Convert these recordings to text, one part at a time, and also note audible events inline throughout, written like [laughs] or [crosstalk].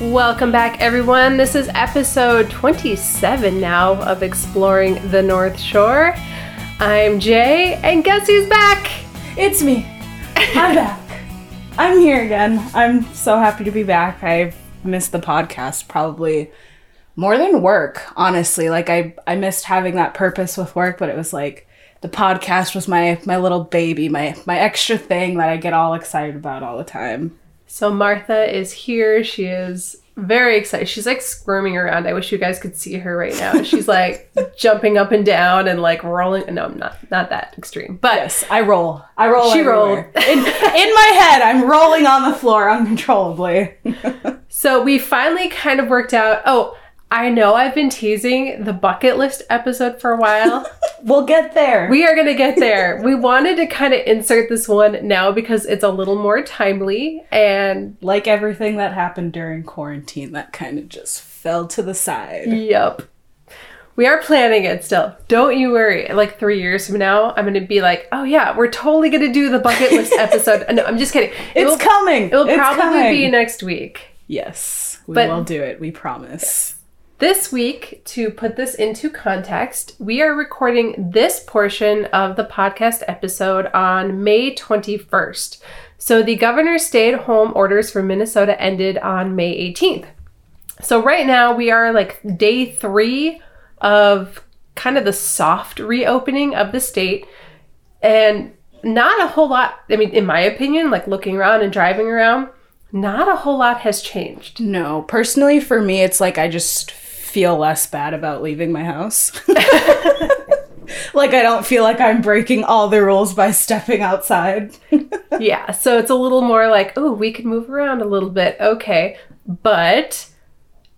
Welcome back, everyone. This is episode 27 now of Exploring the North Shore. I'm Jay, and guess who's back? It's me. I'm [laughs] back. I'm here again. I'm so happy to be back. I've missed the podcast probably more than work, honestly. Like I I missed having that purpose with work, but it was like the podcast was my my little baby, my my extra thing that I get all excited about all the time. So, Martha is here. She is very excited. She's like squirming around. I wish you guys could see her right now. She's like [laughs] jumping up and down and like rolling. No, I'm not not that extreme, but Yes, I roll. I roll. She everywhere. [laughs] in, in my head. I'm rolling on the floor uncontrollably. [laughs] So we finally kind of worked out. Oh, I know I've been teasing the bucket list episode for a while. [laughs] we'll get there. we are going to get there. We wanted to kind of insert this one now because it's a little more timely and like everything that happened during quarantine, that kind of just fell to the side. yep. We are planning it still. Don't you worry. Like three years from now, I'm going to be like, oh yeah, we're totally going to do the bucket list [laughs] episode. No, I'm just kidding. It It's will, coming. it will It's probably coming. be next week. Yes, we But- will do it. We promise. This week, to put this into context, we are recording this portion of the podcast episode on May 21st. So the governor's stay at home orders for Minnesota ended on May 18th. So right now we are like day three of kind of the soft reopening of the state. And not a whole lot, I mean, in my opinion, like looking around and driving around, not a whole lot has changed. No, personally, for me, it's like I just feel less bad about leaving my house. [laughs] like I don't feel like I'm breaking all the rules by stepping outside. [laughs] yeah, so it's a little more like, oh, we can move around a little bit. Okay. But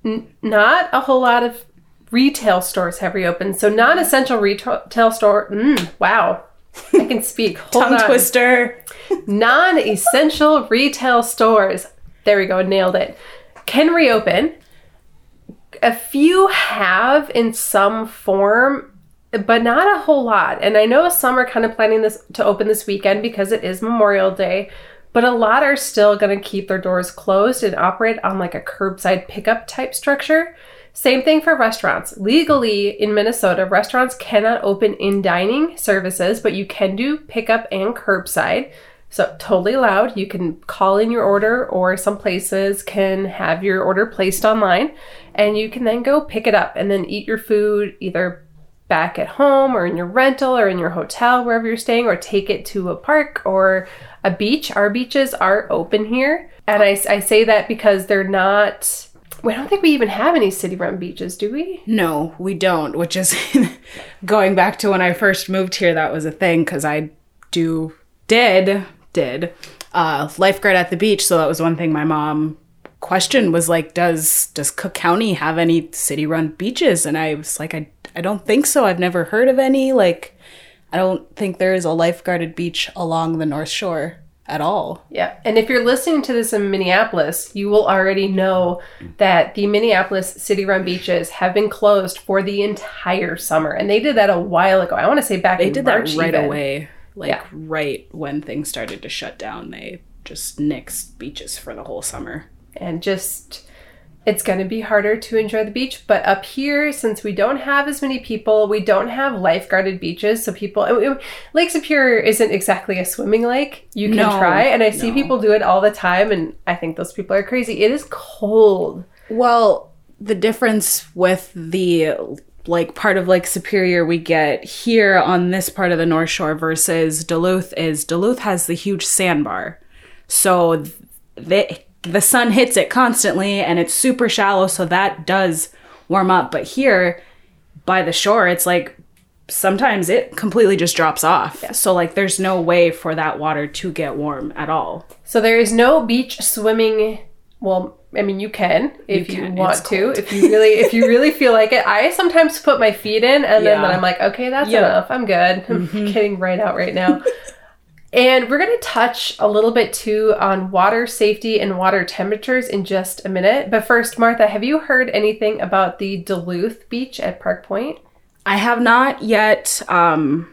n- not a whole lot of retail stores have reopened. So non essential retail store, mm, wow. I can speak. [laughs] Hold Tongue on. twister. Non essential retail stores, there we go, nailed it, can reopen. A few have in some form, but not a whole lot. And I know some are kind of planning this to open this weekend because it is Memorial Day, but a lot are still going to keep their doors closed and operate on like a curbside pickup type structure. Same thing for restaurants. Legally in Minnesota, restaurants cannot open in dining services, but you can do pickup and curbside. So totally allowed. You can call in your order, or some places can have your order placed online, and you can then go pick it up and then eat your food either back at home or in your rental or in your hotel wherever you're staying, or take it to a park or a beach. Our beaches are open here, and I, I say that because they're not. we don't think we even have any city-run beaches, do we? No, we don't, which is [laughs] going back to when I first moved here, that was a thing because I do, did, did uh, lifeguard at the beach. So that was one thing my mom questioned was like, does, does Cook County have any city run beaches? And I was like, I, I don't think so. I've never heard of any. Like, I don't think there is a lifeguarded beach along the North Shore at all. Yeah. And if you're listening to this in Minneapolis, you will already know that the Minneapolis city run beaches have been closed for the entire summer. And they did that a while ago. I want to say back They in did March that right even. away. Like, Yeah. right when things started to shut down, they just nixed beaches for the whole summer. And just it's going to be harder to enjoy the beach, but up here since we don't have as many people, we don't have lifeguarded beaches, so people Lake Superior isn't exactly a swimming lake. You can No, try and I see no. people do it all the time and I think those people are crazy. It is cold. Well, the difference with the like part of Lake Superior we get here on this part of the North Shore versus Duluth is Duluth has the huge sandbar. So th- the sun hits it constantly and it's super shallow so that does warm up, but here by the shore it's like sometimes it completely just drops off. So like there's no way for that water to get warm at all. So there is no beach swimming. Well, I mean, you can if you, can. want to. If you really, if you really feel like it. I sometimes put my feet in, and then Yeah. I'm like, okay, that's Yeah. enough. I'm good. I'm [laughs] mm-hmm. getting right out right now. [laughs] and we're going to touch a little bit too on water safety and water temperatures in just a minute. But first, Martha, have you heard anything about the Duluth beach at Park Point? I have not yet. Um,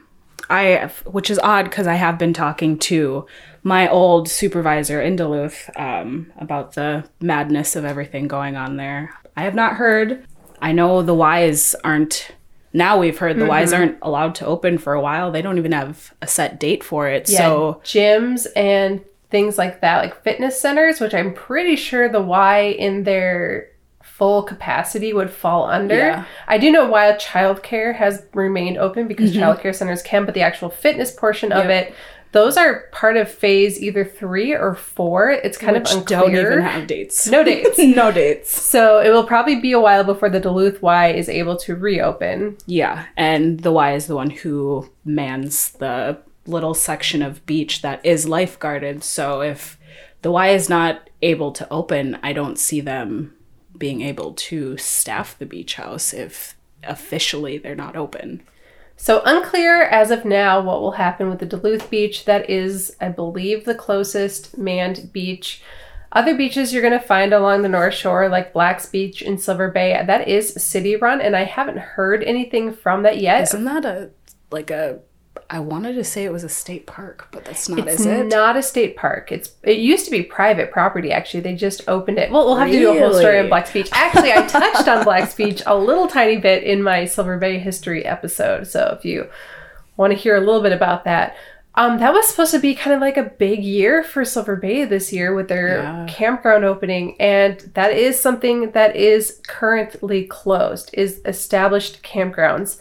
I, which is odd because I have been talking to my old supervisor in Duluth um, about the madness of everything going on there. I have not heard. I know the Ys aren't. Now we've heard the Ys aren't allowed to open for a while. They don't even have a set date for it. Yeah, So gyms and things like that, like fitness centers, which I'm pretty sure the Y in their full capacity would fall under. Yeah. I do know why childcare has remained open because childcare centers can, but the actual fitness portion of Mm-hmm. Yep. it, those are part of phase either three or four. It's kind which of unclear. don't even have dates. no dates. [laughs] no dates. So it will probably be a while before the Duluth Y is able to reopen. Yeah, and the Y is the one who mans the little section of beach that is lifeguarded. So if the Y is not able to open, I don't see them being able to staff the beach house if officially they're not open. So unclear as of now what will happen with the Duluth beach. That is, I believe, the closest manned beach. Other beaches you're going to find along the North Shore, like Black's Beach in Silver Bay, that is city run, and I haven't heard anything from that yet. Isn't that a like a I wanted to say it was a state park, but that's not It's is it? not a state park. It's it used to be private property. Actually, they just opened it. Well, we'll have to do a whole story on Really? Black's Beach. Actually, I touched on Black's Beach a little tiny bit in my Silver Bay history episode. So if you want to hear a little bit about that, um, that was supposed to be kind of like a big year for Silver Bay this year with their Yeah. campground opening, and that is something that is currently closed. Is established campgrounds.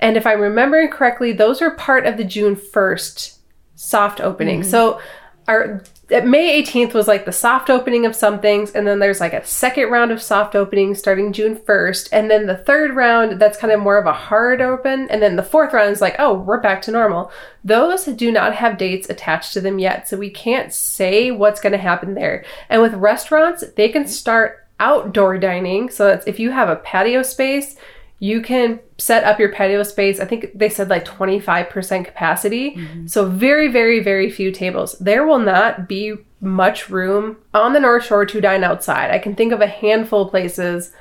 And if I'm remembering correctly, those are part of the June 1st soft opening. Mm-hmm. So our May 18th was like the soft opening of some things, and then there's like a second round of soft openings starting June 1st, and then the third round that's kind of more of a hard open, and then the fourth round is like, oh, we're back to normal. Those do not have dates attached to them yet, so we can't say what's going to happen there. And with restaurants, they can start outdoor dining, so that's if you have a patio space, you can set up your patio space. I think they said like 25% capacity. Mm-hmm. So very, very, very few tables. There will not be much room on the North Shore to dine outside. I can think of a handful of places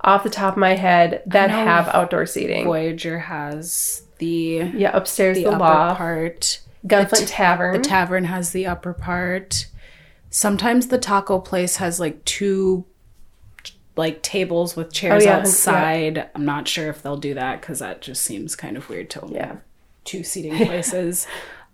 off the top of my head that have outdoor seating. Voyageur has the Yeah, upstairs the the, upper loft, part. Gunflint Tavern. The tavern has the upper part. Sometimes the taco place has like two like tables with chairs Oh, yeah, outside. I'm not sure if they'll do that because that just seems kind of weird to only Yeah. have two seating [laughs] places.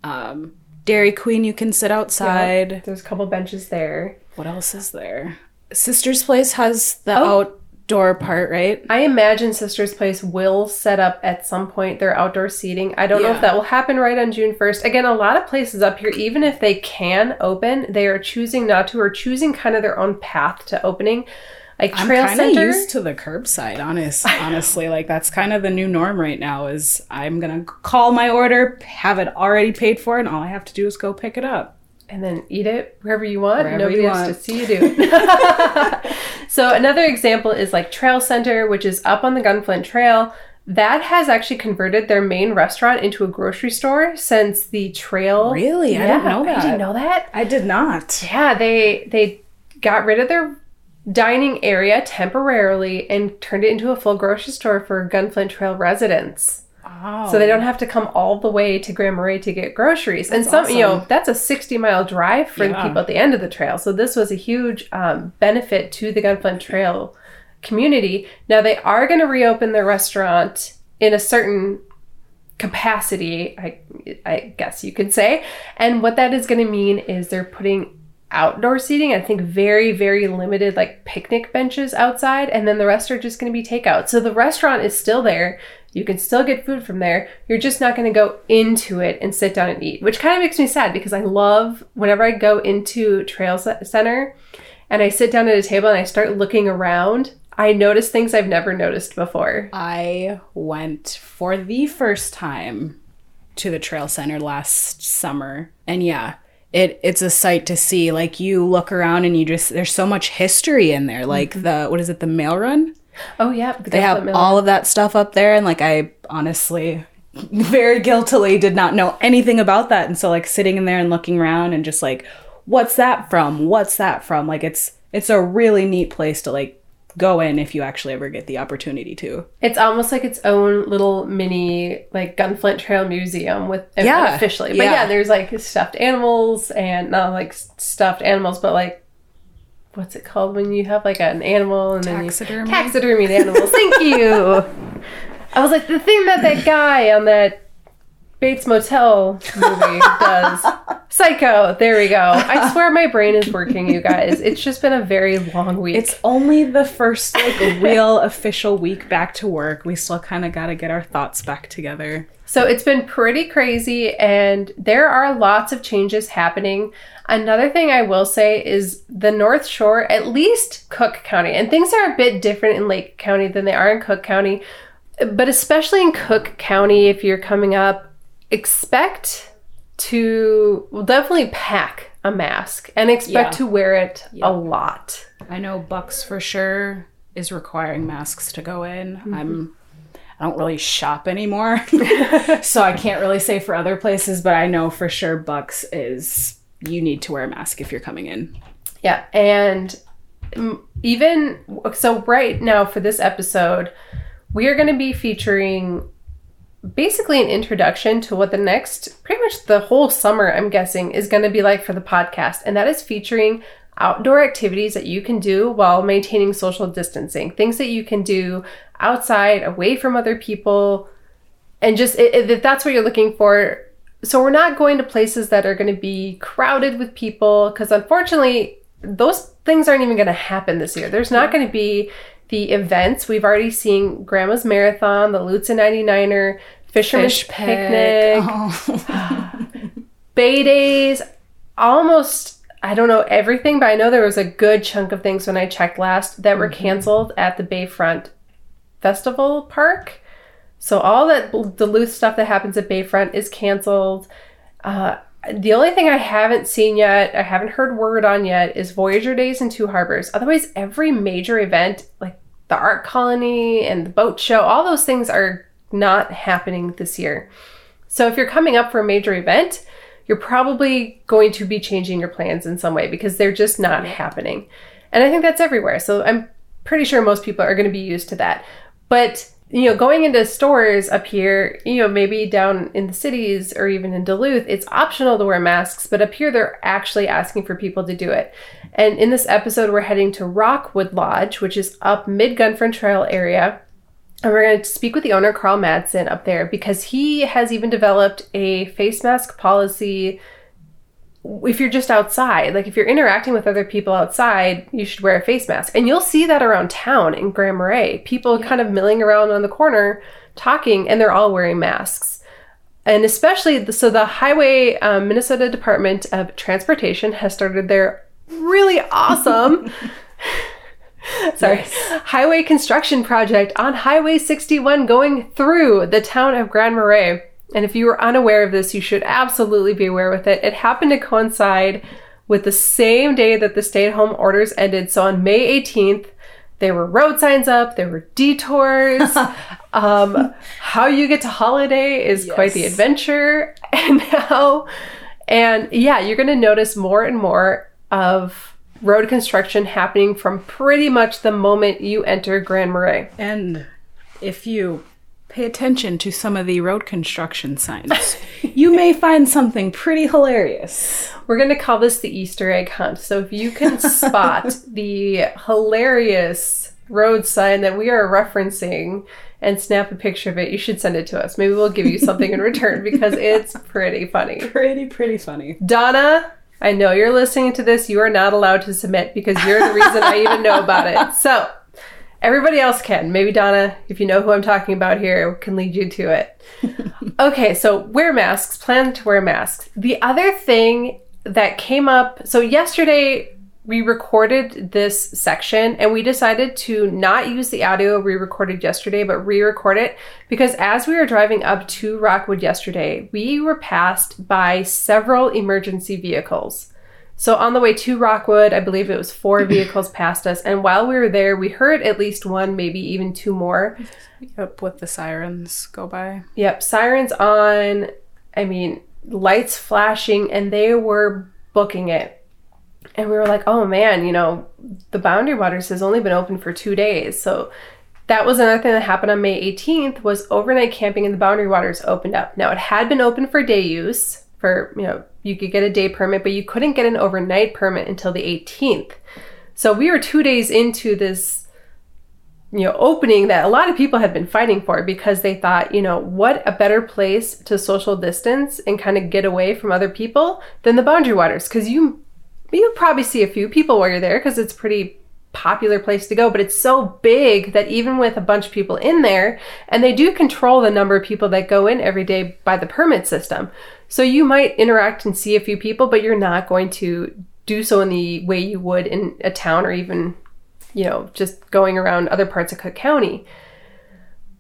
um, Dairy Queen, you can sit outside. There's a couple benches there. What else is there? Sister's Place has the Oh. outdoor part, right? I imagine Sister's Place will set up at some point their outdoor seating. I don't know if that will happen right on June 1st. Again, a lot of places up here, even if they can open, they are choosing not to or choosing kind of their own path to opening. Like I'm Trail kind of Center. used to the curbside, honest. Honestly, like that's kind of the new norm right now. Is I'm gonna call my order, have it already paid for, and all I have to do is go pick it up. and then eat it wherever you want. Wherever Nobody you has want. to see you do it. [laughs] so another example is like Trail Center, which is up on the Gunflint Trail. That has actually converted their main restaurant into a grocery store since the trail. Really? I didn't know You that. didn't know that? I did not. Yeah, they they got rid of their dining area temporarily and turned it into a full grocery store for Gunflint Trail residents. Oh, So they don't have to come all the way to Grand Marais to get groceries. and That's some, you know, that's a 60 mile drive for the people at the end of the trail. So this was a huge um, benefit to the Gunflint Trail community. Now they are going to reopen their restaurant in a certain capacity, I, I guess you could say. And what that is going to mean is they're putting outdoor seating, I think very, very limited, like picnic benches outside, and then the rest are just going to be takeout. So the restaurant is still there. You can still get food from there. You're just not going to go into it and sit down and eat, which kind of makes me sad because I love whenever I go into Trail Center and I sit down at a table and I start looking around, I notice things I've never noticed before. I went for the first time to the trail center last summer, and yeah, it it's a sight to see. Like you look around and you just there's so much history in there. Like the what is it, the mail run? Oh, yeah. The They have all of that stuff up there, and like I honestly [laughs] very guiltily did not know anything about that, and so like sitting in there and looking around and just like, what's that from? What's that from? Like it's it's a really neat place to like go in if you actually ever get the opportunity to. It's almost like its own little mini like Gunflint Trail Museum with Yeah, officially. But yeah. yeah. there's like stuffed animals and not like stuffed animals, but like what's it called when you have like an animal and Taxidermy? then you taxidermied animals. Thank you. [laughs] I was like the thing that that guy on that Bates Motel movie does. [laughs] Psycho. There we go. I swear my brain is working, you guys. It's just been a very long week. It's only the first like real official week back to work. We still kind of got to get our thoughts back together. So it's been pretty crazy, and there are lots of changes happening. Another thing I will say is the North Shore, at least Cook County, and things are a bit different in Lake County than they are in Cook County, but especially in Cook County, if you're coming up, expect to well, definitely pack a mask and expect Yeah. to wear it a lot. I know Bucks for sure is requiring masks to go in. Mm-hmm. I'm I don't really shop anymore. [laughs] so I can't really say for other places, but I know for sure Bucks is you need to wear a mask if you're coming in. Yeah, and even so, right now for this episode, we are going to be featuring basically an introduction to what the next, pretty much the whole summer, I'm guessing, is going to be like for the podcast, and that is featuring outdoor activities that you can do while maintaining social distancing, things that you can do outside, away from other people, and just if that's what you're looking for. So we're not going to places that are going to be crowded with people because unfortunately those things aren't even going to happen this year. There's not going to be the events. We've already seen Grandma's Marathon, the Lutsen 99er, Fisherman's Picnic, Oh. [laughs] Bay Days, almost I don't know everything, but I know there was a good chunk of things when I checked last that were canceled at the Bayfront Festival Park. So all that Duluth stuff that happens at Bayfront is canceled. Uh, the only thing I haven't seen yet, I haven't heard word on yet, is Voyager Days in Two Harbors. Otherwise, every major event, like the art colony and the boat show, all those things are not happening this year. So if you're coming up for a major event, you're probably going to be changing your plans in some way because they're just not happening. And I think that's everywhere. So I'm pretty sure most people are going to be used to that. But you know, going into stores up here, you know, maybe down in the cities or even in Duluth, it's optional to wear masks, but up here they're actually asking for people to do it. And in this episode, we're heading to Rockwood Lodge, which is up mid Gunflint Trail area. And we're going to speak with the owner, Carl Madsen, up there because he has even developed a face mask policy. If you're just outside, like if you're interacting with other people outside, you should wear a face mask. And you'll see that around town in Grand Marais. People kind of milling around on the corner talking, and they're all wearing masks. And especially, the, so the Highway um, Minnesota Department of Transportation has started their really awesome [laughs] sorry, highway construction project on Highway 61 going through the town of Grand Marais. And if you were unaware of this, you should absolutely be aware with it. It happened to coincide with the same day that the stay at home orders ended. So on May 18th, there were road signs up, there were detours. [laughs] um, how you get to holiday is quite the adventure. [laughs] And now, and yeah, you're going to notice more and more of road construction happening from pretty much the moment you enter Grand Marais. And if you pay attention to some of the road construction signs, [laughs] you may find something pretty hilarious. We're going to call this the Easter egg hunt. So if you can [laughs] spot the hilarious road sign that we are referencing and snap a picture of it, you should send it to us. Maybe we'll give you something in return [laughs] because it's pretty funny. Pretty, pretty funny. Donna, I know you're listening to this. You are not allowed to submit because you're the reason I even know about it. So everybody else can. Maybe Donna, if you know who I'm talking about here, can lead you to it. [laughs] okay, so wear masks, plan to wear masks. The other thing that came up so yesterday we recorded this section and we decided to not use the audio we recorded yesterday but re-record it because as we were driving up to rockwood yesterday we were passed by several emergency vehicles so on the way to rockwood i believe it was four [clears throat] vehicles passed us and while we were there we heard at least one maybe even two more Yep, with the sirens go by. Yep, sirens on. I mean, lights flashing, and they were booking it. And we were like, oh man, you know, the Boundary Waters has only been open for two days. So that was another thing that happened on May 18th was overnight camping in the Boundary Waters opened up. Now it had been open for day use for, you know, you could get a day permit, but you couldn't get an overnight permit until the 18th. So we were two days into this, you know, opening that a lot of people had been fighting for because they thought, you know, what a better place to social distance and kind of get away from other people than the Boundary Waters because you you'll probably see a few people while you're there because it's pretty popular place to go, but it's so big that even with a bunch of people in there, and they do control the number of people that go in every day by the permit system. So you might interact and see a few people, but you're not going to do so in the way you would in a town or even, you know, just going around other parts of Cook County.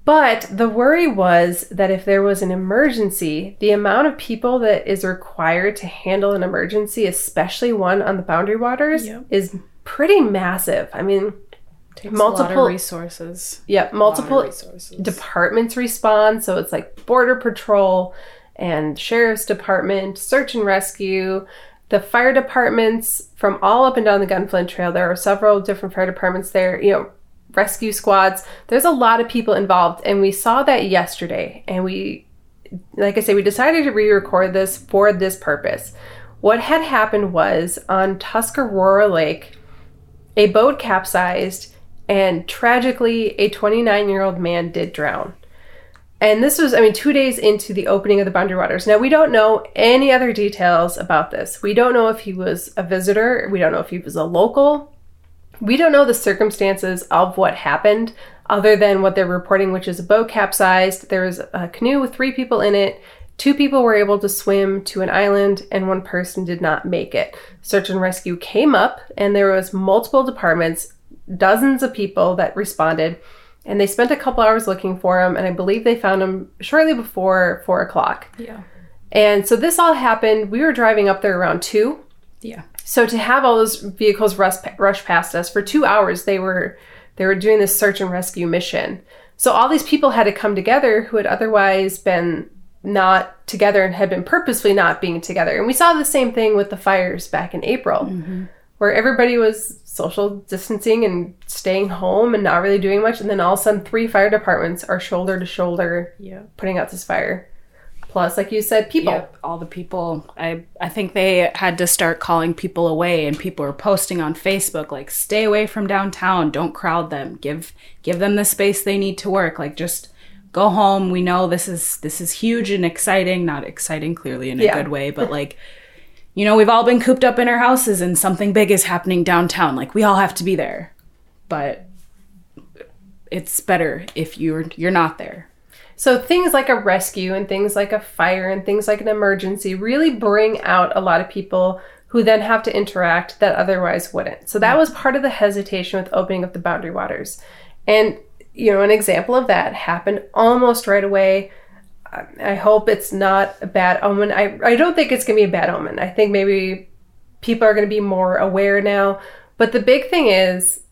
But the worry was that if there was an emergency, the amount of people that is required to handle an emergency, especially one on the boundary waters, Yep. is pretty massive. I mean, Takes a lot multiple resources. yeah, A lot of multiple resources. departments respond. So it's like Border Patrol and Sheriff's Department, Search and Rescue, the fire departments from all up and down the Gunflint Trail. There are several different fire departments there, you know, rescue squads. There's a lot of people involved. And we saw that yesterday. And we, like I say, we decided to re record this for this purpose. What had happened was on Tuscarora Lake, a boat capsized, and tragically, a 29 year old man did drown. And this was, I mean, two days into the opening of the Boundary Waters. Now, we don't know any other details about this. We don't know if he was a visitor, we don't know if he was a local. We don't know the circumstances of what happened other than what they're reporting, which is a boat capsized. There was a canoe with three people in it. Two people were able to swim to an island, and one person did not make it. Search and rescue came up, and there was multiple departments, dozens of people that responded, and they spent a couple hours looking for him. And I believe they found him shortly before four o'clock. Yeah. And so this all happened. We were driving up there around two. Yeah. So to have all those vehicles rush, rush past us for two hours, they were they were doing this search and rescue mission. So all these people had to come together who had otherwise been not together and had been purposely not being together. And we saw the same thing with the fires back in April, mm-hmm. where everybody was social distancing and staying home and not really doing much. And then all of a sudden, three fire departments are shoulder to shoulder Yeah. putting out this fire. Plus, like you said, people. Yep, all the people. I I think they had to start calling people away, and people were posting on Facebook like, "Stay away from downtown. Don't crowd them. Give give them the space they need to work. Like, just go home. We know this is this is huge and exciting. Not exciting, clearly in a Yeah. good way, but like." You know, we've all been cooped up in our houses and something big is happening downtown. Like we all have to be there. But it's better if you're you're not there. So things like a rescue and things like a fire and things like an emergency really bring out a lot of people who then have to interact that otherwise wouldn't. So that was part of the hesitation with opening up the boundary waters. And you know, an example of that happened almost right away. I- hope it's not a bad omen. I, I don't think it's going to be a bad omen. I think maybe people are going to be more aware now. But the big thing is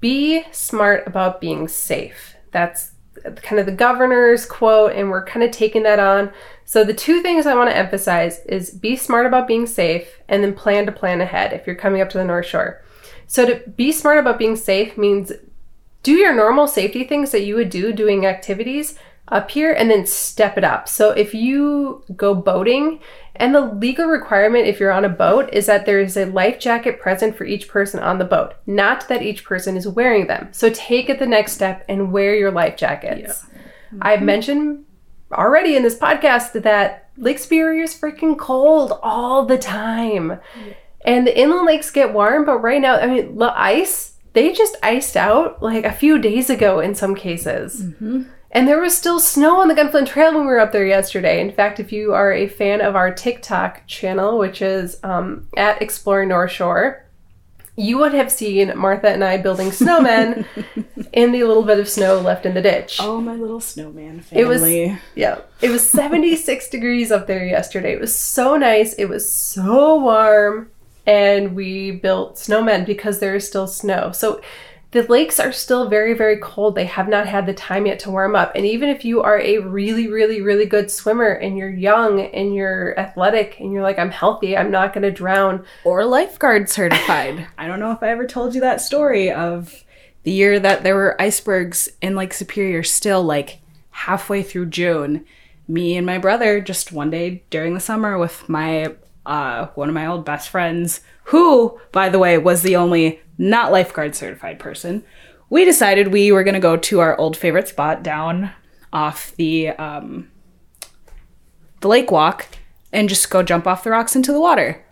be smart about being safe. That's kind of the governor's quote, and we're kind of taking that on. So, the two things I want to emphasize is be smart about being safe and then plan to plan ahead if you're coming up to the North Shore. So, to be smart about being safe means do your normal safety things that you would do doing activities up here and then step it up. So if you go boating, and the legal requirement if you're on a boat is that there is a life jacket present for each person on the boat, not that each person is wearing them. So take it the next step and wear your life jackets. I've mm-hmm. mentioned already in this podcast that Lake Superior is freaking cold all the time. And the inland lakes get warm, but right now, I mean, the ice, they just iced out like a few days ago in some cases. Mm-hmm. And there was still snow on the Gunflint Trail when we were up there yesterday. In fact, if you are a fan of our TikTok channel, which is um, at Exploring North Shore, you would have seen Martha and I building [laughs] snowmen in the little bit of snow left in the ditch. Oh, my little snowman It was- family. Yeah. It was 76 degrees up there yesterday. It was so nice. It was so warm. And we built snowmen because there is still snow. So the lakes are still very, very cold. They have not had the time yet to warm up. And even if you are a really, really, really good swimmer and you're young and you're athletic and you're like, I'm healthy, I'm not going to drown. Or lifeguard certified. [laughs] I don't know if I ever told you that story of the year that there were icebergs in Lake Superior still like halfway through June. Me and my brother just one day during the summer with my uh, one of my old best friends, who, by the way, was the only not lifeguard certified person. We decided we were going to go to our old favorite spot down off the um, the lake walk and just go jump off the rocks into the water.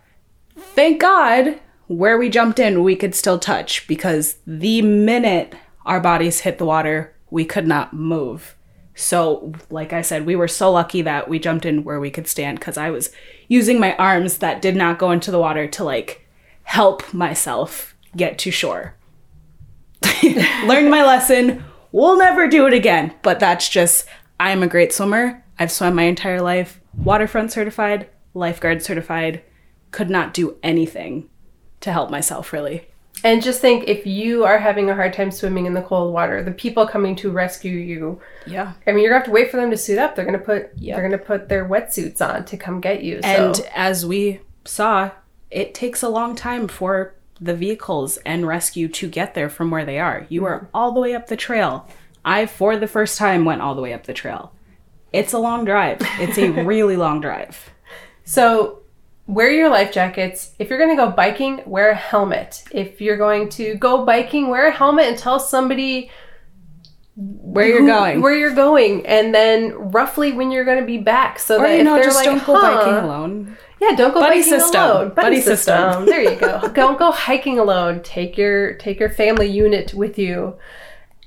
Thank God, where we jumped in, we could still touch because the minute our bodies hit the water, we could not move. So, like I said, we were so lucky that we jumped in where we could stand because I was using my arms that did not go into the water to like help myself get to shore. [laughs] Learned my lesson. We'll never do it again. But that's just, I'm a great swimmer. I've swum my entire life, waterfront certified, lifeguard certified. Could not do anything to help myself, really. And just think if you are having a hard time swimming in the cold water, the people coming to rescue you, Yeah. I mean, you're gonna have to wait for them to suit up. They're gonna put Yep. they're gonna put their wetsuits on to come get you. So. And as we saw, it takes a long time for the vehicles and rescue to get there from where they are. You are all the way up the trail. I, for the first time, went all the way up the trail. It's a long drive. It's a [laughs] really long drive. So wear your life jackets. If you're going to go biking, wear a helmet. If you're going to go biking, wear a helmet and tell somebody Where you're going. where you're going, and then roughly when you're going to be back. So or, that you if know, they're just like, don't go "Huh." biking alone. Yeah, don't go Buddy biking system. alone. Buddy, Buddy system. system. there you go. [laughs] don't go hiking alone. Take your take your family unit with you,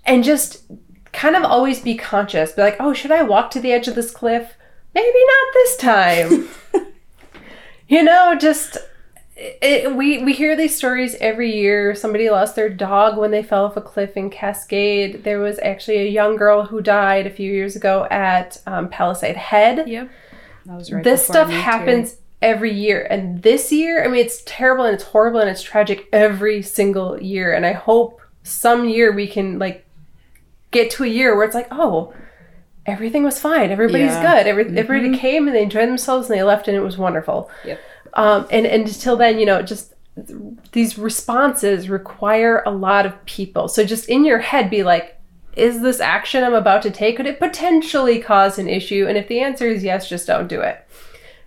and just kind of always be conscious. Be like, oh, should I walk to the edge of this cliff? Maybe not this time. [laughs] you know, just it, we we hear these stories every year. Somebody lost their dog when they fell off a cliff in Cascade. There was actually a young girl who died a few years ago at um, Palisade Head Yep. That was right this stuff happens every year. And this year i mean it's terrible and it's horrible and it's tragic every single year. And i hope some year we can like get to a year where it's like oh everything was fine. Everybody's Yeah. Mm-hmm. good. Every, everybody came and they enjoyed themselves and they left and it was wonderful. Yep. um, and, and until then you know just these responses require a lot of people. So just in your head be like is this action i'm about to take could it potentially cause an issue? And if the answer is yes just don't do it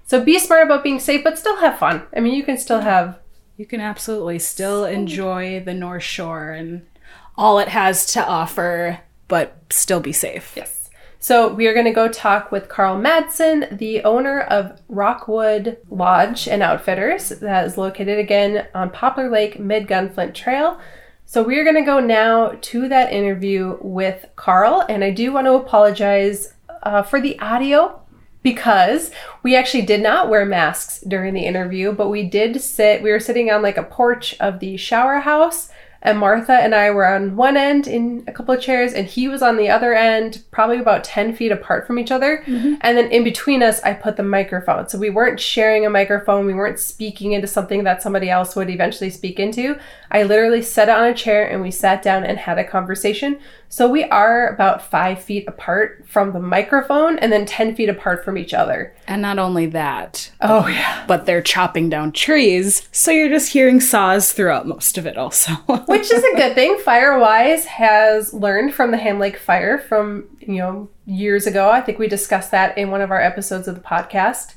so be smart about being safe, but still have fun. I mean, you can still have. You can absolutely still enjoy the North Shore and all it has to offer, but still be safe. Yes. So we are going to go talk with Carl Madsen, the owner of Rockwood Lodge and Outfitters, that is located again on Poplar Lake Mid Gunflint Trail. So we are going to go now to that interview with Carl, and I do want to apologize uh, for the audio because we actually did not wear masks during the interview, but we did sit, we were sitting on like a porch of the shower house, and Martha and I were on one end in a couple of chairs, and he was on the other end, probably about 10 feet apart from each other. Mm-hmm. And then in between us, I put the microphone. So we weren't sharing a microphone, we weren't speaking into something that somebody else would eventually speak into. I literally sat on a chair and we sat down and had a conversation. So we are about five feet apart from the microphone and then 10 feet apart from each other. And not only that, Oh, yeah. but they're chopping down trees, so you're just hearing saws throughout most of it also. [laughs] Which is a good thing. Firewise has learned from the Ham Lake fire from, you know, years ago. I think we discussed that in one of our episodes of the podcast.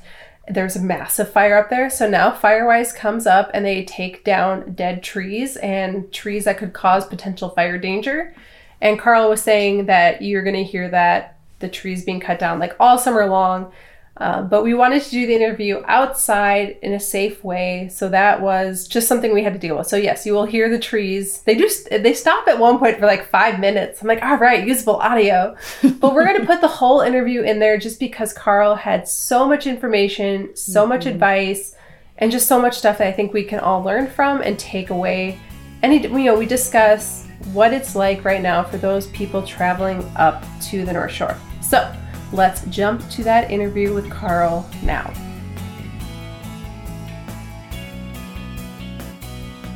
There's a massive fire up there. So now Firewise comes up and they take down dead trees and trees that could cause potential fire danger. And Carl was saying that you're going to hear that the trees being cut down like all summer long. Uh, but we wanted to do the interview outside in a safe way, so that was just something we had to deal with. So yes, you will hear the trees. They just they stop at one point for like five minutes. I'm like, all right, usable audio. [laughs] but we're gonna put the whole interview in there just because Carl had so much information, so much advice, and just so much stuff that I think we can all learn from and take away. And he, you know, we discuss what it's like right now for those people traveling up to the North Shore. So let's jump to that interview with Carl now.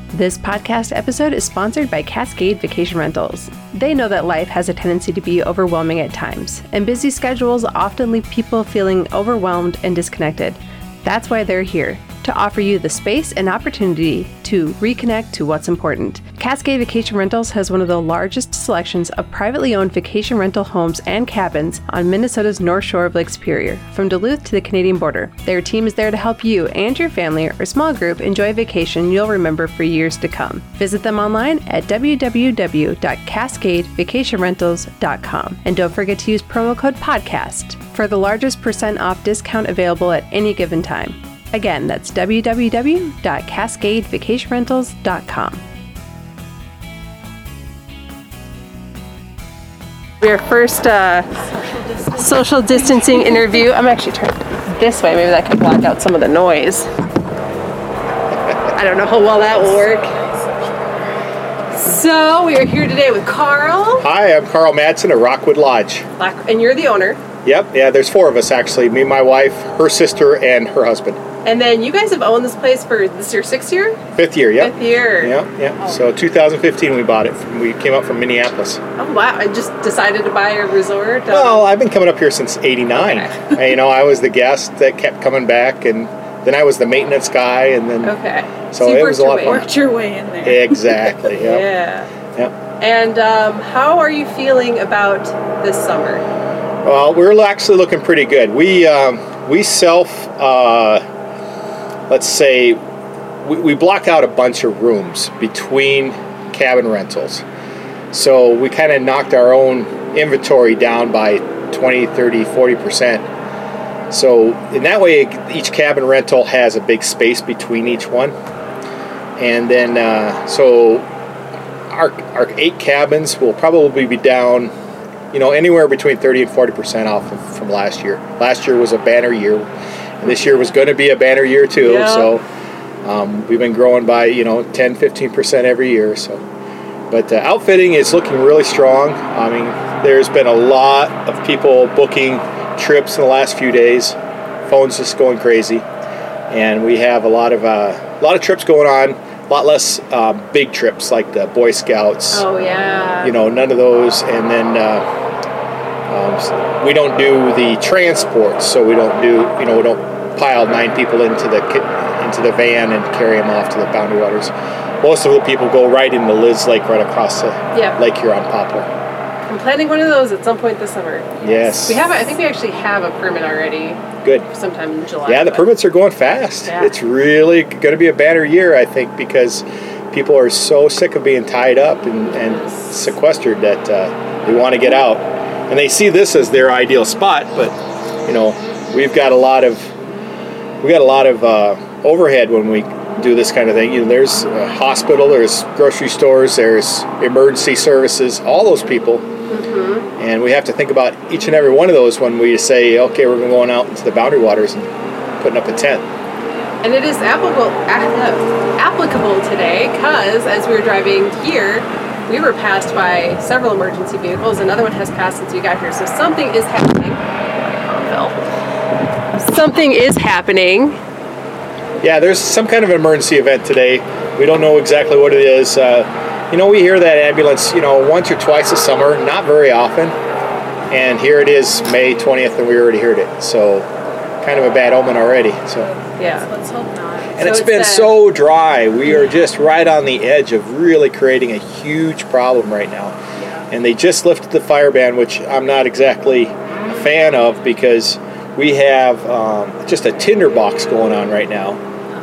This podcast episode is sponsored by Cascade Vacation Rentals. They know that life has a tendency to be overwhelming at times, and busy schedules often leave people feeling overwhelmed and disconnected. That's why they're here to offer you the space and opportunity to reconnect to what's important. Cascade Vacation Rentals has one of the largest selections of privately owned vacation rental homes and cabins on Minnesota's North Shore of Lake Superior, from Duluth to the Canadian border. Their team is there to help you and your family or small group enjoy a vacation you'll remember for years to come. Visit them online at www.cascadevacationrentals.com and don't forget to use promo code PODCAST for the largest percent off discount available at any given time. Again, that's www.cascadevacationrentals.com. Our first uh, social distancing interview. I'm actually turned this way. Maybe that could block out some of the noise. I don't know how well that will work. So we are here today with Carl, Hi, I'm Carl Madsen at Rockwood Lodge. And you're the owner. Yep, yeah, there's four of us actually me, my wife, her sister, and her husband. And then you guys have owned this place for this is your sixth year, Fifth year, yeah. fifth year. Yeah, yeah. So 2015 we bought it. From, we came up from Minneapolis. Oh wow! I just decided to buy a resort. um, Well, I've been coming up here since '89. And, [laughs] you know, I was the guest that kept coming back, and then I was the maintenance guy, and then okay. So you've it was a lot way. Worked your way in there. exactly. Yep. [laughs] Yeah. Yep. And um, how are you feeling about this summer? Well, we're actually looking pretty good. We um, we self, uh, let's say, we, we blocked out a bunch of rooms between cabin rentals. So we kind of knocked our own inventory down by 20, 30, 40 percent. So in that way, each cabin rental has a big space between each one. And then, uh, so our, our eight cabins will probably be down you know, anywhere between 30 and 40 percent off of, from last year. Last year was a banner year, this year was going to be a banner year too. Yeah. So um, we've been growing by you know 10, 15 percent every year. So, but uh, outfitting is looking really strong. I mean, there's been a lot of people booking trips in the last few days. Phones just going crazy, and we have a lot of uh, a lot of trips going on. A lot less uh, big trips like the Boy Scouts Oh yeah. you know none of those and then uh, um, we don't do the transports, so we don't do you know we don't pile nine people into the into the van and carry them off to the boundary waters most of the people go right into liz lake right across the Yeah. lake here on poplar I'm planning one of those at some point this summer. yes We have. I think we actually have a permit already. good Sometime in July. yeah the permits are going fast Yeah. it's really going to be a banner year i think because people are so sick of being tied up and, and sequestered that uh, they want to get out and they see this as their ideal spot but you know we've got a lot of we got a lot of uh, overhead when we do this kind of thing you know there's a hospital there's grocery stores there's emergency services all those people and we have to think about each and every one of those when we say okay we're going out into the boundary waters and putting up a tent And it is applicable applicable today because as we were driving here, we were passed by several emergency vehicles. Another one has passed since we got here. So something is happening. Phil. Something is happening. Yeah, there's some kind of emergency event today. We don't know exactly what it is. Uh, you know, we hear that ambulance, you know, once or twice a summer, not very often. And here it is, May 20th, and we already heard it. So, kind of a bad omen already. So, Yeah. Let's hope not. and So it's it's been that- so dry. We are just right on the edge of really creating a huge problem right now. And they just lifted the fire ban, which I'm not exactly a fan of because we have um, just a tinderbox going on right now,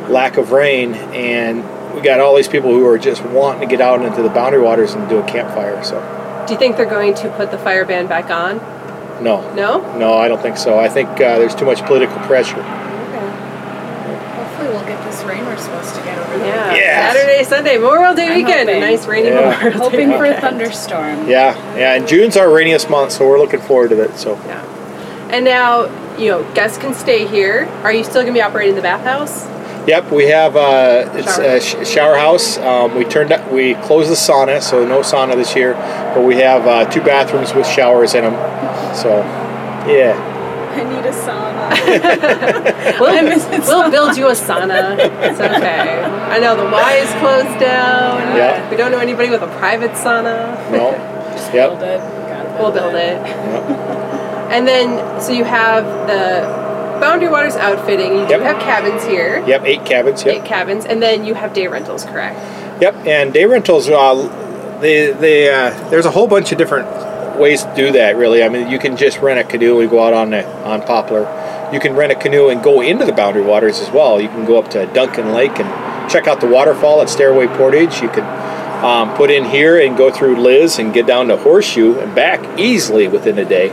lack of rain, and we got all these people who are just wanting to get out into the boundary waters and do a campfire. So, Do you think they're going to put the fire ban back on? no, No? no, I don't think so. I think uh, there's too much political pressure. Okay. Hopefully we'll get this rain we're supposed to get over there. Yeah. Yes. Saturday, Sunday, Memorial Day I'm weekend. A hoping. nice rainy Yeah. Memorial Day Hoping for a weekend. thunderstorm. Yeah, yeah, and June's our rainiest month, so we're looking forward to it. So, Yeah. And now, you know, guests can stay here. Are you still going to be operating the bathhouse? Yep, we have uh, it's Shower. a sh- shower house. Um, we turned up, we closed the sauna, so no sauna this year. But we have uh, two bathrooms with showers in them. So, yeah, [laughs] I need a sauna. [laughs] We'll, we'll build you a sauna. It's [laughs] okay. I know the Y is closed down. Yeah. We don't know anybody with a private sauna. No. Build Yep. it. Gotta We'll build it. Yep. And then, so you have the Boundary Waters outfitting. You do Yep. have cabins here. Yep. Eight cabins. Yep. Eight cabins, and then you have day rentals, correct? Yep, and day rentals, uh, they, they, uh, there's a whole bunch of different ways to do that. Really, I mean, you can just rent a canoe and go out on the, on Poplar. You can rent a canoe and go into the Boundary Waters as well. You can go up to Duncan Lake and check out the waterfall at Stairway Portage. You could um, put in here and go through Liz and get down to Horseshoe and back easily within a day,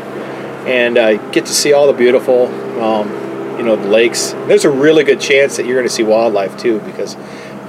and uh, get to see all the beautiful, um, you know, the lakes. There's a really good chance that you're going to see wildlife too because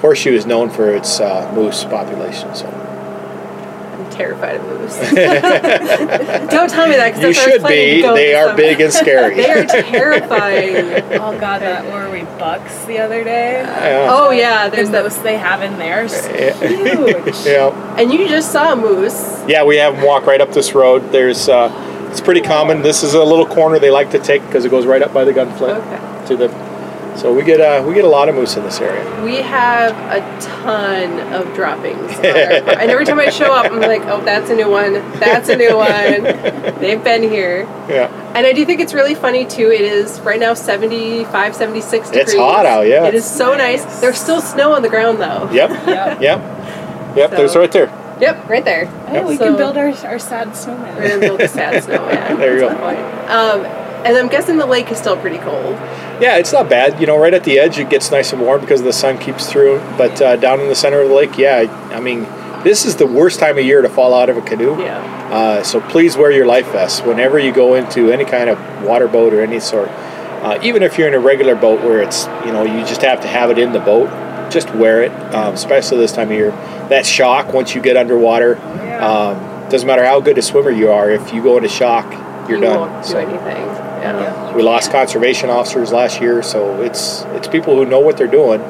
Horseshoe is known for its uh, moose population. So I'm terrified of moose. [laughs] [laughs] Don't tell me that because you should be. They are big and scary. [laughs] they are terrifying. Oh god, that were we bucks the other day? Yeah. Oh yeah, there's moose those, they have in there. Yeah. huge. yeah, and you just saw a moose. yeah. We have them walk right up this road. There's, uh, it's pretty common. This is a little corner they like to take because it goes right up by the Gunflint Okay. to the. So we get uh, we get a lot of moose in this area. We have a ton of droppings. [laughs] and every time I show up, I'm like, oh, that's a new one. That's a new one. [laughs] They've been here. Yeah, And I do think it's really funny too. It is right now 75, 76 degrees. It's hot out, yeah. It is so nice. There's still snow on the ground though. yep, [laughs] Yep. yep, yep. So- There's right there. Yep, right there. Oh, we So- can build our, our sad snowman. We're snowman. gonna build a sad [laughs] snowman. There you go. Um, and I'm guessing the lake is still pretty cold. Yeah, it's not bad. You know, right at the edge, it gets nice and warm because the sun keeps through. But uh, down in the center of the lake, yeah, I mean, this is the worst time of year to fall out of a canoe. Yeah. Uh, so please wear your life vest whenever you go into any kind of water boat or any sort. Uh, even if you're in a regular boat where it's you know you just have to have it in the boat, just wear it. Um, especially this time of year. That shock once you get underwater. Um, doesn't matter how good a swimmer you are. If you go into shock, you're you done. won't do So, anything. Yeah. yeah. We lost conservation officers last year, so it's it's people who know what they're doing.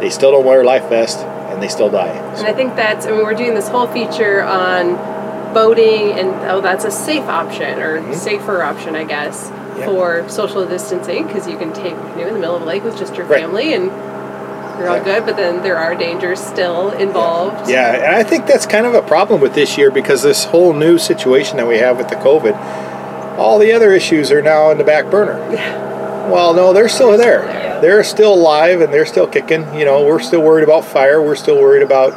They still don't wear a life vest, and they still die. And I think that's, I mean, we're doing this whole feature on boating, and oh, that's a safe option or safer option, I guess, Mm-hmm. Yeah. for social distancing because you can take a canoe in the middle of a lake with just your Right. family and you're all good, but then there are dangers still involved. Yeah, and I think that's kind of a problem with this year because this whole new situation that we have with the COVID, all the other issues are now in the back burner. Well, no, they're still there. there. They're still alive and they're still kicking. You know, we're still worried about fire. We're still worried about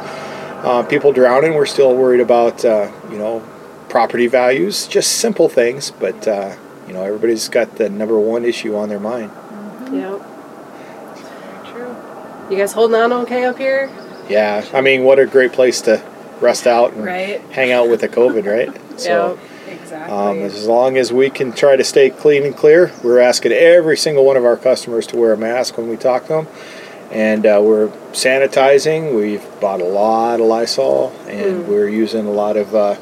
uh, people drowning. We're still worried about uh, you know property values. Just simple things, but uh, you know everybody's got the number one issue on their mind. Yep. True. You guys holding on okay up here? Yeah, I mean, what a great place to rest out and Right. hang out with the COVID, right? [laughs] So. Exactly. Um, as long as we can try to stay clean and clear, we're asking every single one of our customers to wear a mask when we talk to them. And uh, we're sanitizing. We've bought a lot of Lysol, and we're using a lot of uh,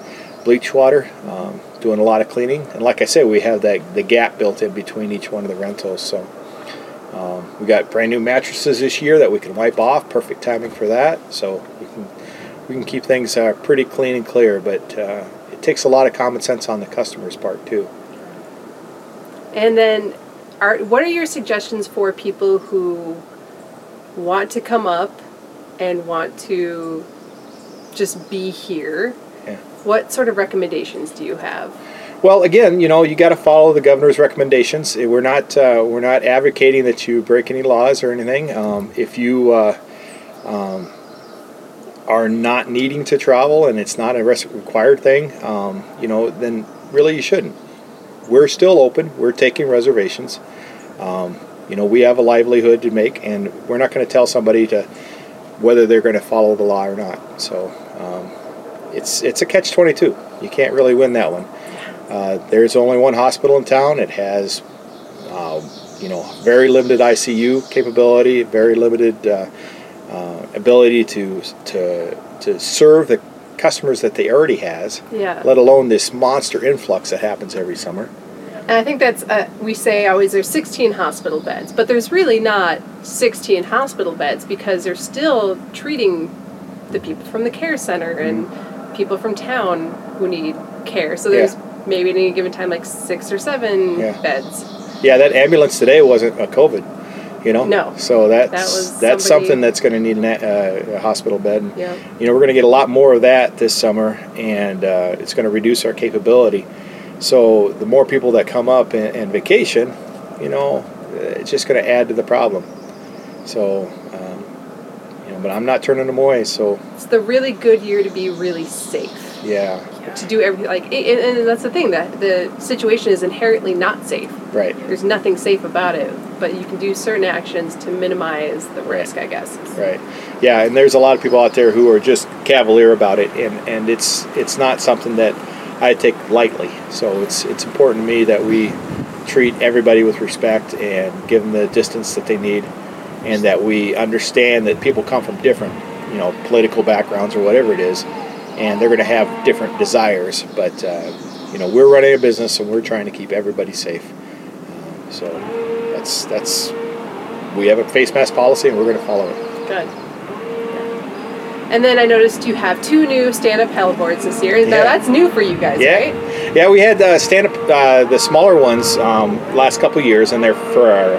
bleach water, um, doing a lot of cleaning. And like I said, we have that the gap built in between each one of the rentals. So um, we got brand new mattresses this year that we can wipe off. Perfect timing for that. So we can we can keep things uh, pretty clean and clear. But uh, it takes a lot of common sense on the customer's part too. And then, are what are your suggestions for people who want to come up and want to just be here? Yeah. What sort of recommendations do you have? Well, again, you know, you got to follow the governor's recommendations. Eh, We're not uh, we're not advocating that you break any laws or anything. Um, if you uh, um, are not needing to travel and it's not a required thing, um, you know, then really you shouldn't. We're still open. We're taking reservations. Um, you know, we have a livelihood to make, and we're not going to tell somebody to whether they're going to follow the law or not. So um, it's it's a catch twenty two. You can't really win that one. Uh, there's only one hospital in town. It has, um, you know, very limited ICU capability, very limited uh, uh, ability to to to serve the customers that they already has. Yeah. Let alone this monster influx that happens every summer. And I think that's, uh, we say always there's 16 hospital beds, but there's really not 16 hospital beds because they're still treating the people from the care center and people from town who need care. So there's maybe at any given time like six or seven Yeah. beds. Yeah, that ambulance today wasn't a COVID. You know. No. So that's That was that's something that's going to need an, uh, a hospital bed. And, Yeah. You know, we're going to get a lot more of that this summer, and uh, it's going to reduce our capability. So the more people that come up and, and vacation, you know, uh, it's just going to add to the problem. So, um, you know, but I'm not turning them away. So It's the really good year to be really safe. yeah, To do everything like, and, and that's the thing that the situation is inherently not safe. right. There's nothing safe about it, but you can do certain actions to minimize the risk. I guess. Right. Yeah, and there's a lot of people out there who are just cavalier about it, and, and it's it's not something that I take lightly. So it's it's important to me that we treat everybody with respect and give them the distance that they need, and that we understand that people come from different, you know, political backgrounds or whatever it is, and they're going to have different desires. But uh, you know, we're running a business and we're trying to keep everybody safe. Uh, so that's that's we have a face mask policy and we're going to follow it. Good. And then I noticed you have two new stand-up paddleboards this year. Now Yeah. that's new for you guys, Yeah, right? yeah. We had uh, stand up uh, the smaller ones um, last couple years, and they're for our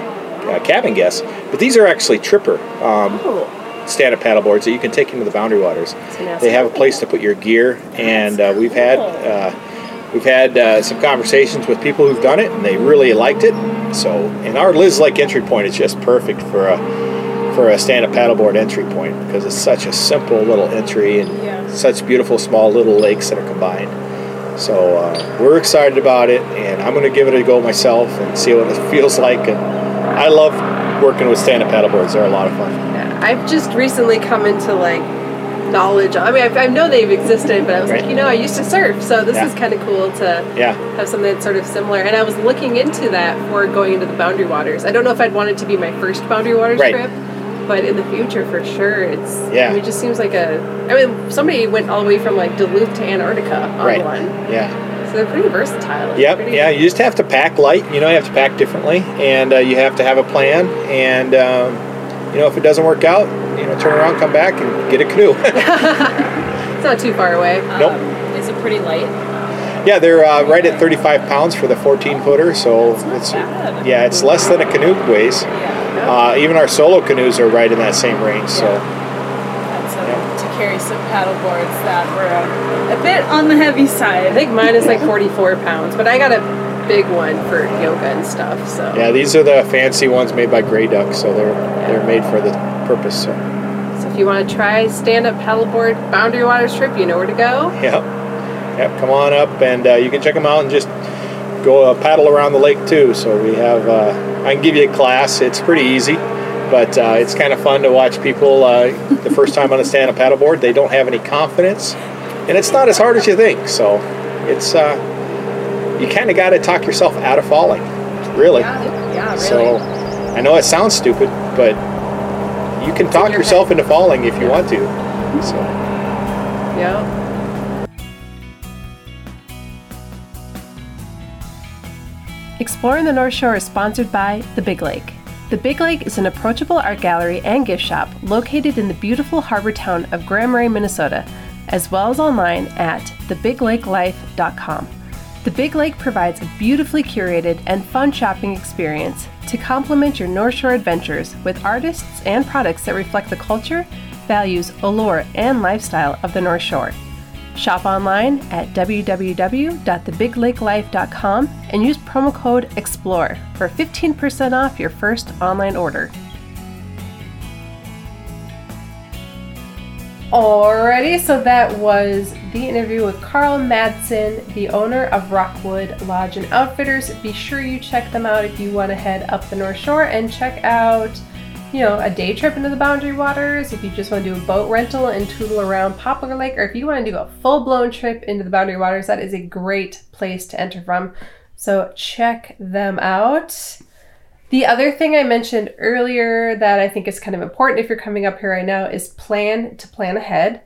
uh, cabin guests. But these are actually tripper um, Oh, stand up paddle boards that you can take into the boundary waters. They have a place to put your gear, and uh, we've had uh, we've had uh, some conversations with people who've done it, and they really liked it. So, and our Lizz Lake entry point is just perfect for a for a stand up paddleboard entry point because it's such a simple little entry and Yeah. such beautiful small little lakes that are combined. So uh, we're excited about it, and I'm going to give it a go myself and see what it [laughs] feels like. And I love working with stand-up paddleboards; they're a lot of fun. I've just recently come into like knowledge. I mean, I, I know they've existed, but I was Right. like, you know, I used to surf, so this Yeah. is kind of cool to Yeah, have something that's sort of similar. And I was looking into that for going into the Boundary Waters. I don't know if I'd want it to be my first Boundary Waters Right. trip, but in the future, for sure, it's. Yeah. I mean, it just seems like a. I mean, somebody went all the way from like Duluth to Antarctica on Right. one, yeah, so they're pretty versatile. It's yep, pretty- yeah. You just have to pack light. You know, you have to pack differently, and uh, you have to have a plan. And um, you know, if it doesn't work out, you know, turn around, come back, and get a canoe. [laughs] [laughs] It's not too far away. Nope. Is it pretty light? yeah, they're uh, right at 35 pounds for the 14 footer, so it's bad. yeah, it's less than a canoe weighs. Yeah. Uh, even our solo canoes are right in that same range. So. That's a, to carry some paddle boards that were a, a bit on the heavy side. I think mine is like 44 pounds, but I got a big one for yoga and stuff. So Yeah, these are the fancy ones made by Grey Duck, so they're they're made for the purpose. So, So if you want to try stand-up paddleboard boundary waters trip, you know where to go. yep, yep. Come on up, and uh, you can check them out and just go uh, paddle around the lake too. So we have. Uh, I can give you a class. It's pretty easy, but uh, it's kind of fun to watch people uh, the first time on a stand-up paddleboard. They don't have any confidence, and it's not as hard as you think. So it's uh, you kind of got to talk yourself out of falling, really. Yeah, yeah, really. So I know it sounds stupid, but you can talk your yourself into falling if you want to. So Yeah. Exploring the North Shore is sponsored by The Big Lake. The Big Lake is an approachable art gallery and gift shop located in the beautiful harbor town of Grand Marais, Minnesota, as well as online at thebiglakeLife.com. The Big Lake provides a beautifully curated and fun shopping experience to complement your North Shore adventures with artists and products that reflect the culture, values, allure, and lifestyle of the North Shore. Shop online at www.thebiglakeLife.com and use promo code EXPLORE for 15% off your first online order. Alrighty, so that was the interview with Carl Madsen, the owner of Rockwood Lodge and Outfitters. Be sure you check them out if you want to head up the North Shore and check out, you know, a day trip into the Boundary Waters. If you just want to do a boat rental and tootle around Poplar Lake, or if you want to do a full blown trip into the Boundary Waters, that is a great place to enter from. So check them out. The other thing I mentioned earlier that I think is kind of important if you're coming up here right now is plan to plan ahead.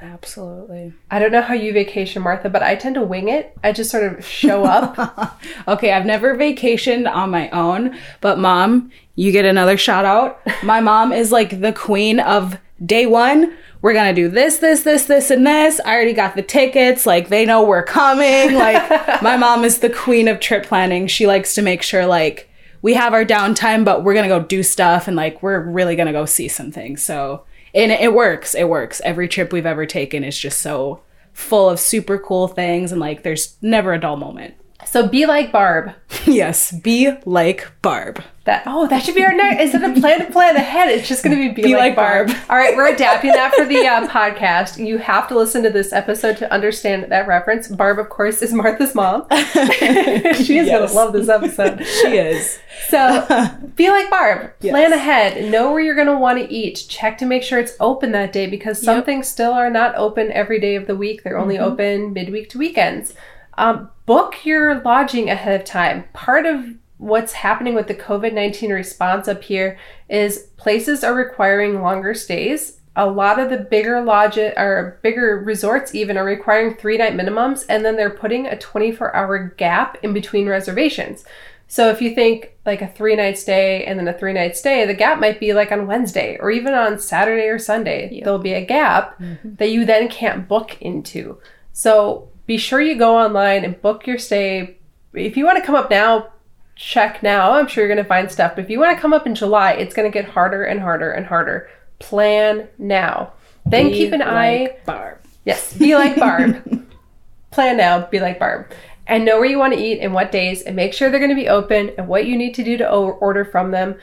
Absolutely. I don't know how you vacation, Martha, but I tend to wing it. I just sort of show up. [laughs] Okay, I've never vacationed on my own, but mom, you get another shout out. My mom is like the queen of day one. We're gonna do this, this, this, this, and this. I already got the tickets. Like they know we're coming. Like [laughs] my mom is the queen of trip planning. She likes to make sure like we have our downtime, but we're gonna go do stuff and like we're really gonna go see some things. So and it works. It works. Every trip we've ever taken is just so full of super cool things and like there's never a dull moment. So be like Barb. [laughs] yes, be like Barb. That oh, that should be our next. Instead of plan to plan ahead, it's just going to be be, Be like, like Barb. Barb. All right, we're adapting that for the uh, podcast. You have to listen to this episode to understand that reference. Barb, of course, is Martha's mom. [laughs] she is going to love this episode. She is. So [laughs] be like Barb. Plan ahead. Know where you're going to want to eat. Check to make sure it's open that day because some Yep. things still are not open every day of the week. They're only open midweek to weekends. Um, book your lodging ahead of time. Part of what's happening with the COVID 19 response up here is places are requiring longer stays. A lot of the bigger lodge or bigger resorts even are requiring three night minimums, and then they're putting a 24 hour gap in between reservations. So if you think like a three night stay and then a three night stay, the gap might be like on Wednesday or even on Saturday or Sunday. There'll be a gap that you then can't book into. So be sure you go online and book your stay. If you want to come up now, check now. I'm sure you're going to find stuff. But if you want to come up in July, it's going to get harder and harder and harder. Plan now. Then Be keep an eye. Barb. Yes, be like Barb. [laughs] Plan now, be like Barb. And know where you want to eat and what days, and make sure they're going to be open and what you need to do to order from them.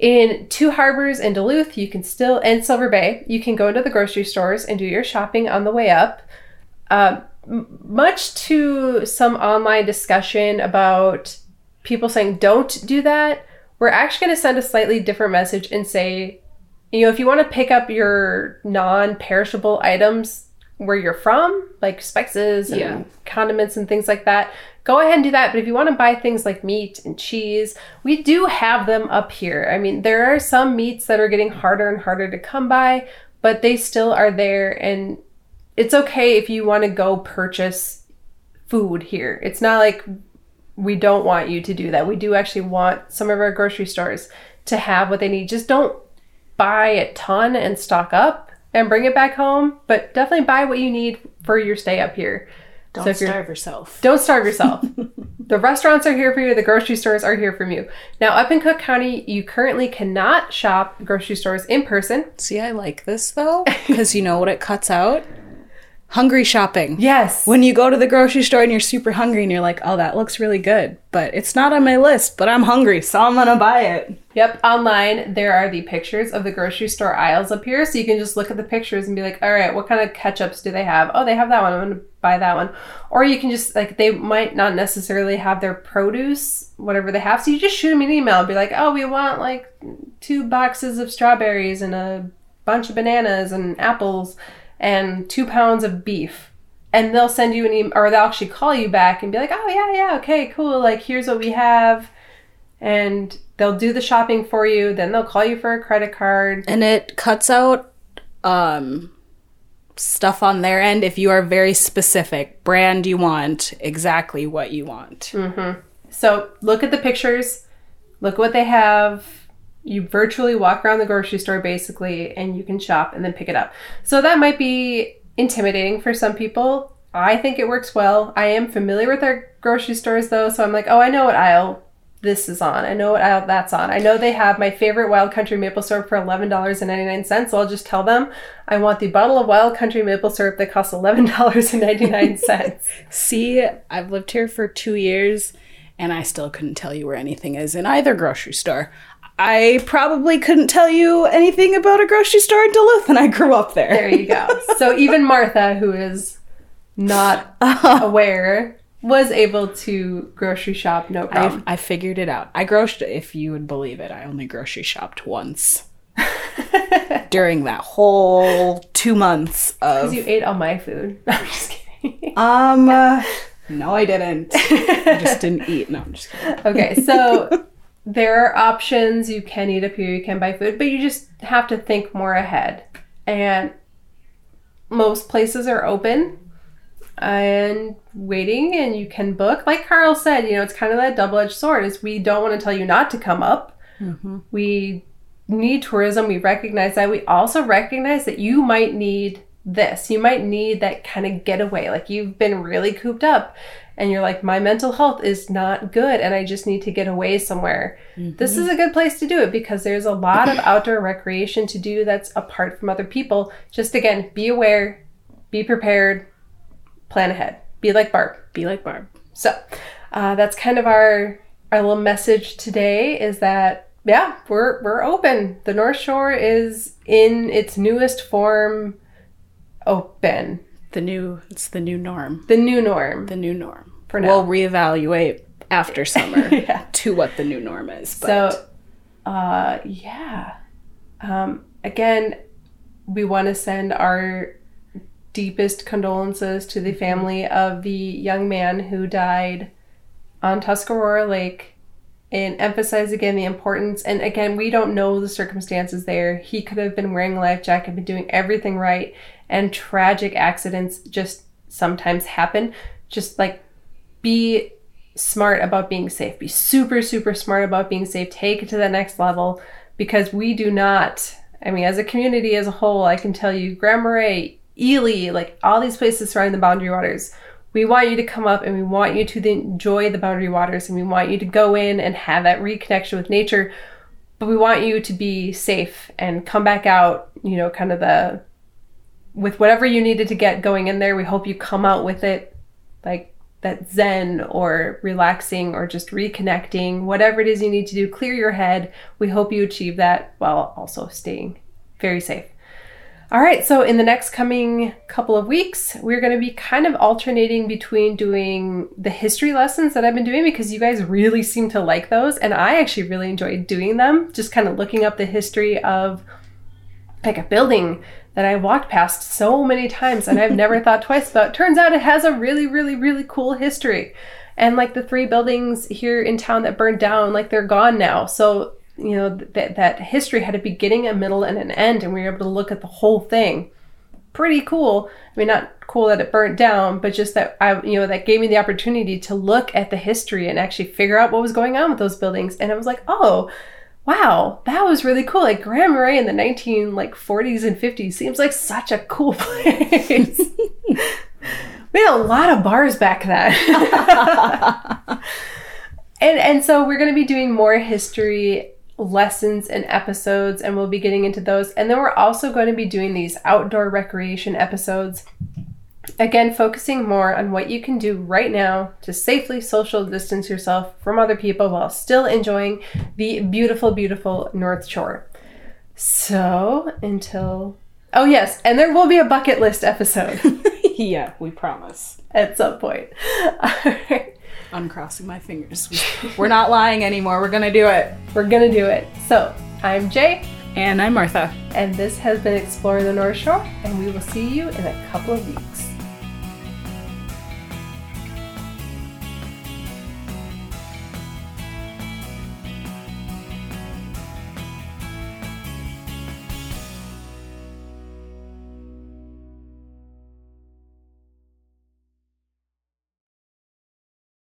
In Two Harbors and Duluth, you can still, and Silver Bay, you can go into the grocery stores and do your shopping on the way up. Um, much to some online discussion about people saying don't do that, we're actually going to send a slightly different message and say, you know, if you want to pick up your non perishable items where you're from, like spices and Yeah. condiments and things like that, go ahead and do that. But if you want to buy things like meat and cheese, we do have them up here. I mean, there are some meats that are getting harder and harder to come by, but they still are there. And it's okay if you want to go purchase food here. It's not like we don't want you to do that. We do actually want some of our grocery stores to have what they need. Just don't buy a ton and stock up and bring it back home, but definitely buy what you need for your stay up here. Don't So starve yourself. Don't starve yourself. [laughs] the restaurants are here for you, the grocery stores are here for you. Now, up in Cook County, you currently cannot shop grocery stores in person. See, I like this though, because you know what it cuts out? Hungry shopping. Yes. When you go to the grocery store and you're super hungry and you're like, oh, that looks really good, but it's not on my list, but I'm hungry, so I'm gonna buy it. Yep, online there are the pictures of the grocery store aisles up here, so you can just look at the pictures and be like, all right, what kind of ketchups do they have? Oh, they have that one. I'm gonna buy that one. Or you can just like they might not necessarily have their produce, whatever they have, so you just shoot them an email and be like, oh, we want like two boxes of strawberries and a bunch of bananas and apples and two pounds of beef. And they'll send you an email, or they'll actually call you back and be like, oh, yeah, yeah, okay, cool. Like, here's what we have and they'll do the shopping for you then they'll call you for a credit card And it cuts out um stuff on their end if you are very specific. Brand you want, exactly what you want. so look at the pictures look what they have you virtually walk around the grocery store basically and you can shop and then pick it up. So that might be intimidating for some people. I think it works well. I am familiar with our grocery stores though so i'm like oh i know what aisle this is on. I know what aisle that's on. I know they have my favorite wild country maple syrup for $11.99 so i'll just tell them i want the bottle of wild country maple syrup that costs $11.99 [laughs] See, I've lived here for two years and I still couldn't tell you where anything is in either grocery store. I probably couldn't tell you anything about a grocery store in Duluth and I grew up there. There you go. So [laughs] even Martha, who is not aware, was able to grocery shop no I, problem. I figured it out. I grocery, if you would believe it, I only grocery shopped once [laughs] during that whole two months of. you ate all my food. [laughs] I'm just kidding. Um, uh, no, I didn't. I just didn't eat. No, I'm just kidding. okay, so there are options. You can eat up here, you can buy food, but you just have to think more ahead. And most places are open and waiting and you can book. Like carl said you know it's kind of that double-edged sword is we don't want to tell you not to come up. Mm-hmm. We need tourism. We recognize that. We also recognize that you might need this. You might need that kind of getaway. Like you've been really cooped up and you're like, my mental health is not good and I just need to get away somewhere, this is a good place to do it because there's a lot of [clears throat] outdoor recreation to do that's apart from other people. Just again, be aware, be prepared, plan ahead, be like Barb. Be like Barb. So uh, that's kind of our our little message today is that yeah we're we're open. The North Shore is in its newest form, open. The new it's the new norm. The new norm. The new norm. For now. We'll reevaluate after summer [laughs] Yeah. to what the new norm is. But So, uh, yeah. Um, again, we want to send our deepest condolences to the family of the young man who died on Tuscarora Lake and emphasize again the importance. And again, we don't know the circumstances there. He could have been wearing a life jacket, been doing everything right, and tragic accidents just sometimes happen. Just like be smart about being safe. Be super, super smart about being safe. Take it to the next level because we do not. I mean, as a community as a whole, I can tell you, Grand Marais, Ely, like all these places surrounding the boundary waters. We want you to come up and we want you to enjoy the boundary waters and we want you to go in and have that reconnection with nature. But we want you to be safe and come back out, you know, kind of the with whatever you needed to get going in there. We hope you come out with it like that zen or relaxing or just reconnecting, whatever it is you need to do, clear your head. We hope you achieve that while also staying very safe. All right, so in the next coming couple of weeks, we're going to be kind of alternating between doing the history lessons that I've been doing because you guys really seem to like those, and I actually really enjoyed doing them, just kind of looking up the history of like a building that I walked past so many times and I've never thought twice about. Turns out it has a really, really, really cool history. And like the three buildings here in town that burned down, like they're gone now. So, you know, that that history had a beginning, a middle, and an end, and we were able to look at the whole thing. Pretty cool. I mean, not cool that it burnt down, but just that I, you know, that gave me the opportunity to look at the history and actually figure out what was going on with those buildings. And I was like, oh, wow, that was really cool. Like Grand Marais in the 19 like 40s and 50s seems like such a cool [laughs] place. we had a lot of bars back then. [laughs] and and so we're going to be doing more history lessons and episodes and we'll be getting into those. And then we're also going to be doing these outdoor recreation episodes Again, focusing more on what you can do right now to safely social distance yourself from other people while still enjoying the beautiful, beautiful North Shore. So, until. Oh, yes, and there will be a bucket list episode [laughs] yeah, we promise. at some point. Alright, Uncrossing my fingers. We're not lying anymore. We're gonna do it. we're gonna do it. So, I'm Jay, And I'm Martha. and this has been Explore the North Shore, and we will see you in a couple of weeks.